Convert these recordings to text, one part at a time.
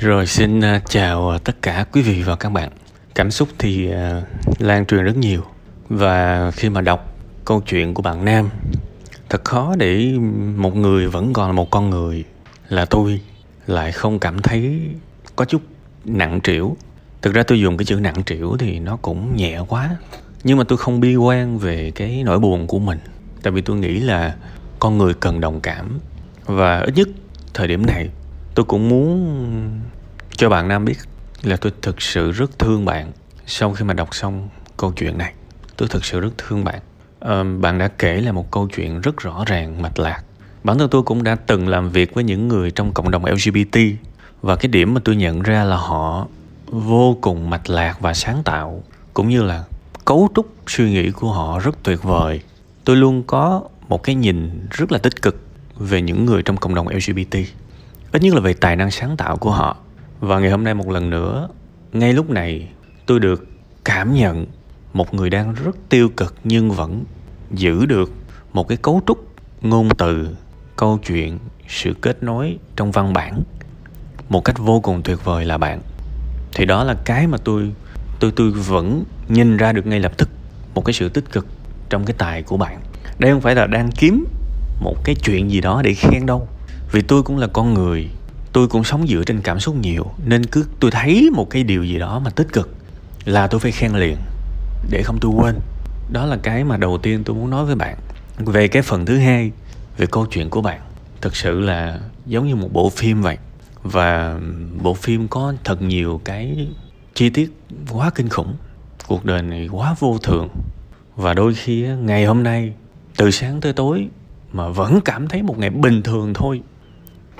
Rồi xin ờ, chào ờ, tất cả quý vị và các bạn. Cảm xúc thì ờ, lan truyền rất nhiều và khi mà đọc câu chuyện của bạn Nam, thật khó để một người vẫn còn là một con người là tôi lại không cảm thấy có chút nặng trĩu. Thực ra tôi dùng cái chữ nặng trĩu thì nó cũng nhẹ quá. Nhưng mà tôi không bi quan về cái nỗi buồn của mình. Tại vì tôi nghĩ là con người cần đồng cảm, và ít nhất thời điểm này tôi cũng muốn cho bạn nam biết là tôi thực sự rất thương bạn sau khi mà đọc xong câu chuyện này. Tôi thực sự rất thương bạn. À, bạn đã kể là một câu chuyện rất rõ ràng mạch lạc. Bản thân tôi cũng đã từng làm việc với những người trong cộng đồng lgbt và cái điểm mà tôi nhận ra là họ vô cùng mạch lạc và sáng tạo cũng như là cấu trúc suy nghĩ của họ rất tuyệt vời. Tôi luôn có một cái nhìn rất là tích cực về những người trong cộng đồng lgbt ít nhất là về tài năng sáng tạo của họ. Và ngày hôm nay một lần nữa, ngay lúc này, tôi được cảm nhận một người đang rất tiêu cực nhưng vẫn giữ được một cái cấu trúc ngôn từ, câu chuyện, sự kết nối trong văn bản một cách vô cùng tuyệt vời là bạn. Thì đó là cái mà tôi tôi tôi vẫn nhìn ra được ngay lập tức, một cái sự tích cực trong cái tài của bạn. Đây không phải là đang kiếm một cái chuyện gì đó để khen đâu vì tôi cũng là con người, tôi cũng sống dựa trên cảm xúc nhiều, nên cứ tôi thấy một cái điều gì đó mà tích cực là tôi phải khen liền, để không tôi quên. Đó là cái mà đầu tiên tôi muốn nói với bạn. Về cái phần thứ hai, về câu chuyện của bạn. Thực sự là giống như một bộ phim vậy, và bộ phim có thật nhiều cái chi tiết quá kinh khủng, cuộc đời này quá vô thường. Và đôi khi ngày hôm nay, từ sáng tới tối mà vẫn cảm thấy một ngày bình thường thôi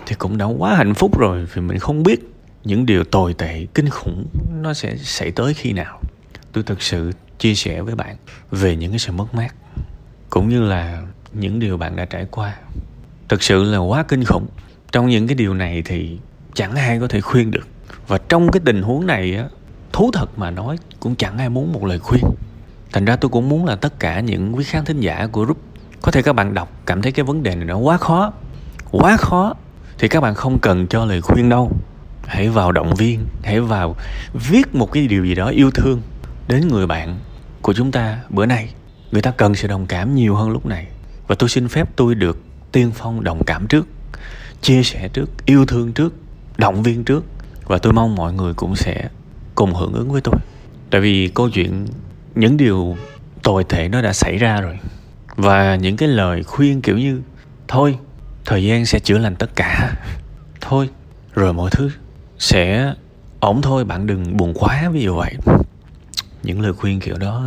thì cũng đã quá hạnh phúc rồi, vì mình không biết những điều tồi tệ, kinh khủng nó sẽ xảy tới khi nào. Tôi thực sự chia sẻ với bạn về những cái sự mất mát, cũng như là những điều bạn đã trải qua. Thực sự là quá kinh khủng. Trong những cái điều này thì chẳng ai có thể khuyên được. Và trong cái tình huống này á, thú thật mà nói, cũng chẳng ai muốn một lời khuyên. Thành ra tôi cũng muốn là tất cả những quý khán thính giả của group, có thể các bạn đọc, cảm thấy cái vấn đề này nó quá khó quá khó thì các bạn không cần cho lời khuyên đâu. Hãy vào động viên, hãy vào viết một cái điều gì đó yêu thương đến người bạn của chúng ta. Bữa nay, người ta cần sự đồng cảm nhiều hơn lúc này. Và tôi xin phép tôi được tiên phong đồng cảm trước, chia sẻ trước, yêu thương trước, động viên trước. Và tôi mong mọi người cũng sẽ cùng hưởng ứng với tôi. Tại vì câu chuyện, những điều tồi tệ nó đã xảy ra rồi. Và những cái lời khuyên kiểu như, thôi thời gian sẽ chữa lành tất cả. Thôi, rồi mọi thứ sẽ ổn thôi, bạn đừng buồn quá, ví dụ vậy. Những lời khuyên kiểu đó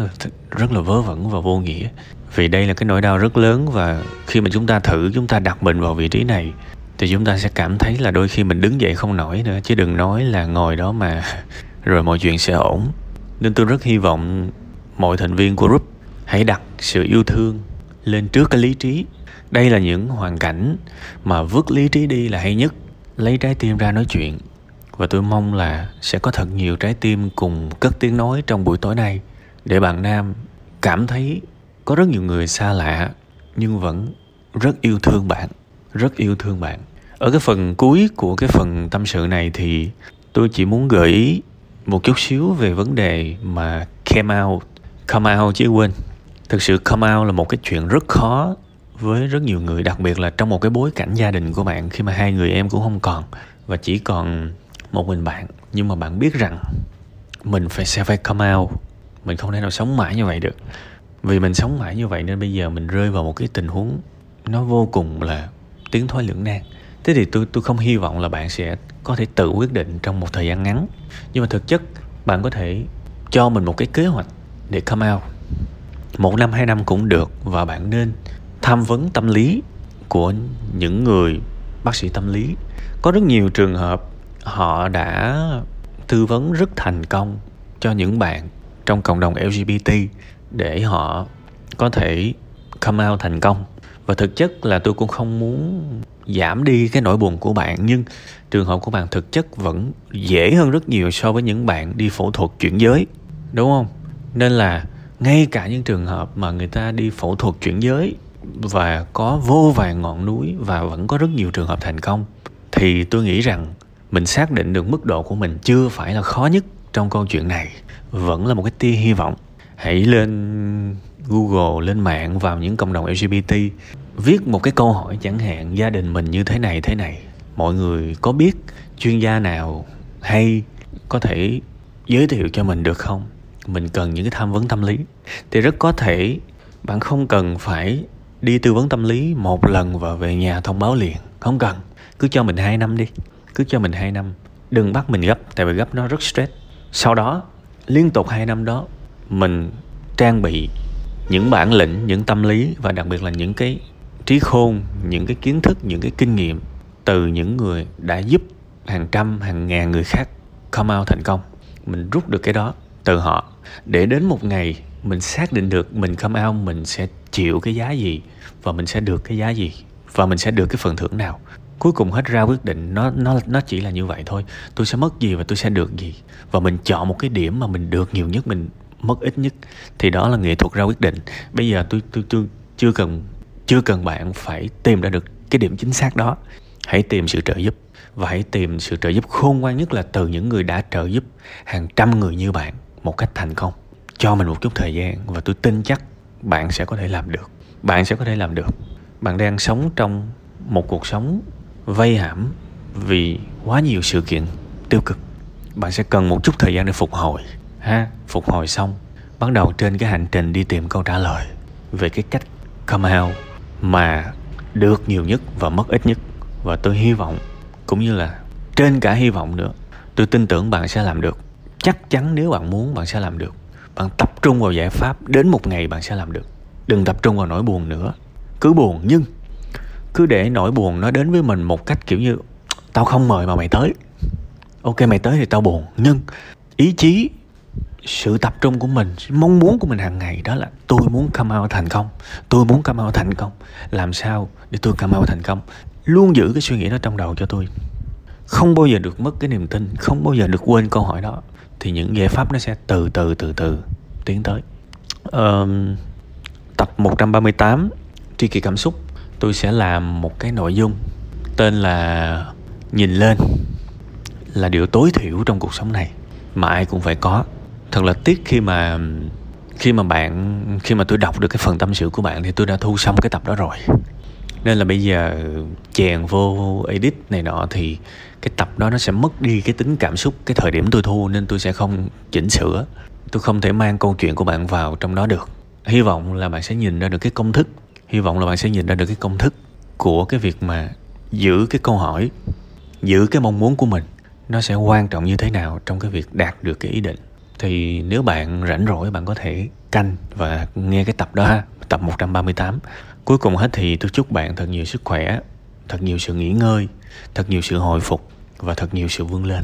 rất là vớ vẩn và vô nghĩa. Vì đây là cái nỗi đau rất lớn và khi mà chúng ta thử, chúng ta đặt mình vào vị trí này, thì chúng ta sẽ cảm thấy là đôi khi mình đứng dậy không nổi nữa, chứ đừng nói là ngồi đó mà rồi mọi chuyện sẽ ổn. Nên tôi rất hy vọng mọi thành viên của group hãy đặt sự yêu thương lên trước cái lý trí. Đây là những hoàn cảnh mà vứt lý trí đi là hay nhất. Lấy trái tim ra nói chuyện. Và tôi mong là sẽ có thật nhiều trái tim cùng cất tiếng nói trong buổi tối nay. Để bạn nam cảm thấy có rất nhiều người xa lạ, nhưng vẫn rất yêu thương bạn. Rất yêu thương bạn. Ở cái phần cuối của cái phần tâm sự này thì tôi chỉ muốn gợi ý một chút xíu về vấn đề mà came out. Come out chứ quên thực sự come out là một cái chuyện rất khó với rất nhiều người, đặc biệt là trong một cái bối cảnh gia đình của bạn khi mà hai người em cũng không còn và chỉ còn một mình bạn. Nhưng mà bạn biết rằng mình phải sẽ phải come out. Mình không thể nào sống mãi như vậy được. Vì mình sống mãi như vậy nên bây giờ mình rơi vào một cái tình huống nó vô cùng là tiến thoái lưỡng nan. Thế thì tôi tôi không hy vọng là bạn sẽ có thể tự quyết định trong một thời gian ngắn. Nhưng mà thực chất bạn có thể cho mình một cái kế hoạch để come out một năm, hai năm cũng được và bạn nên tham vấn tâm lý của những người bác sĩ tâm lý. Có rất nhiều trường hợp họ đã tư vấn rất thành công cho những bạn trong cộng đồng lgbt để họ có thể come out thành công. Và thực chất là tôi cũng không muốn giảm đi cái nỗi buồn của bạn, nhưng trường hợp của bạn thực chất vẫn dễ hơn rất nhiều so với những bạn đi phẫu thuật chuyển giới, đúng không? Nên là ngay cả những trường hợp mà người ta đi phẫu thuật chuyển giới và có vô vàng ngọn núi và vẫn có rất nhiều trường hợp thành công, thì tôi nghĩ rằng mình xác định được mức độ của mình chưa phải là khó nhất trong câu chuyện này, vẫn là một cái tia hy vọng. Hãy lên google, lên mạng, vào những cộng đồng lgbt viết một cái câu hỏi chẳng hạn, gia đình mình như thế này thế này. Mọi người có biết chuyên gia nào hay có thể giới thiệu cho mình được không? Mình cần những cái tham vấn tâm lý. Thì rất có thể bạn không cần phải đi tư vấn tâm lý một lần và về nhà thông báo liền. Không cần. Cứ cho mình hai năm đi. Cứ cho mình hai năm. Đừng bắt mình gấp, tại vì gấp nó rất stress. Sau đó, liên tục hai năm đó, mình trang bị những bản lĩnh, những tâm lý và đặc biệt là những cái trí khôn, những cái kiến thức, những cái kinh nghiệm từ những người đã giúp hàng trăm, hàng ngàn người khác come out thành công. Mình rút được cái đó từ họ để đến một ngày mình xác định được mình come out, mình sẽ chịu cái giá gì và mình sẽ được cái giá gì và mình sẽ được cái phần thưởng nào. Cuối cùng hết ra quyết định, nó nó nó chỉ là như vậy thôi. Tôi sẽ mất gì và tôi sẽ được gì? Và mình chọn một cái điểm mà mình được nhiều nhất, mình mất ít nhất. Thì đó là nghệ thuật ra quyết định. Bây giờ tôi tôi tôi chưa cần chưa cần bạn phải tìm ra được cái điểm chính xác đó. Hãy tìm sự trợ giúp. Và hãy tìm sự trợ giúp khôn ngoan nhất là từ những người đã trợ giúp hàng trăm người như bạn một cách thành công. Cho mình một chút thời gian và tôi tin chắc bạn sẽ có thể làm được. Bạn sẽ có thể làm được. Bạn đang sống trong một cuộc sống vây hãm vì quá nhiều sự kiện tiêu cực. Bạn sẽ cần một chút thời gian để phục hồi, ha? Phục hồi xong, bắt đầu trên cái hành trình đi tìm câu trả lời về cái cách come out mà được nhiều nhất và mất ít nhất. Và tôi hy vọng, cũng như là trên cả hy vọng nữa, tôi tin tưởng bạn sẽ làm được chắc chắn nếu bạn muốn, bạn sẽ làm được. Bạn tập trung vào giải pháp, đến một ngày bạn sẽ làm được. Đừng tập trung vào nỗi buồn nữa. Cứ buồn, nhưng cứ để nỗi buồn nó đến với mình một cách kiểu như, tao không mời mà mày tới. Ok, mày tới thì tao buồn, nhưng ý chí, sự tập trung của mình, mong muốn của mình hàng ngày đó là, tôi muốn come out thành công. Tôi muốn come out thành công. Làm sao để tôi come out thành công? Luôn giữ cái suy nghĩ đó trong đầu cho tôi không bao giờ được mất cái niềm tin không bao giờ được quên câu hỏi đó. Thì những giải pháp nó sẽ từ từ từ từ tiến tới. Um, tập 138 tri kỳ cảm xúc. Tôi sẽ làm một cái nội dung tên là nhìn lên là điều tối thiểu trong cuộc sống này mà ai cũng phải có. Thật là tiếc khi mà khi mà bạn khi mà tôi đọc được cái phần tâm sự của bạn thì tôi đã thu xong cái tập đó rồi nên là bây giờ chèn vô edit này nọ thì cái tập đó nó sẽ mất đi cái tính cảm xúc, cái thời điểm tôi thu, nên tôi sẽ không chỉnh sửa. Tôi không thể mang câu chuyện của bạn vào trong đó được. Hy vọng là bạn sẽ nhìn ra được cái công thức. Hy vọng là bạn sẽ nhìn ra được cái công thức của cái việc mà giữ cái câu hỏi, giữ cái mong muốn của mình nó sẽ quan trọng như thế nào trong cái việc đạt được cái ý định. Thì nếu bạn rảnh rỗi, bạn có thể canh và nghe cái tập đó ha. Tập 138 cuối cùng hết thì tôi chúc bạn thật nhiều sức khỏe, thật nhiều sự nghỉ ngơi, thật nhiều sự hồi phục và thật nhiều sự vươn lên.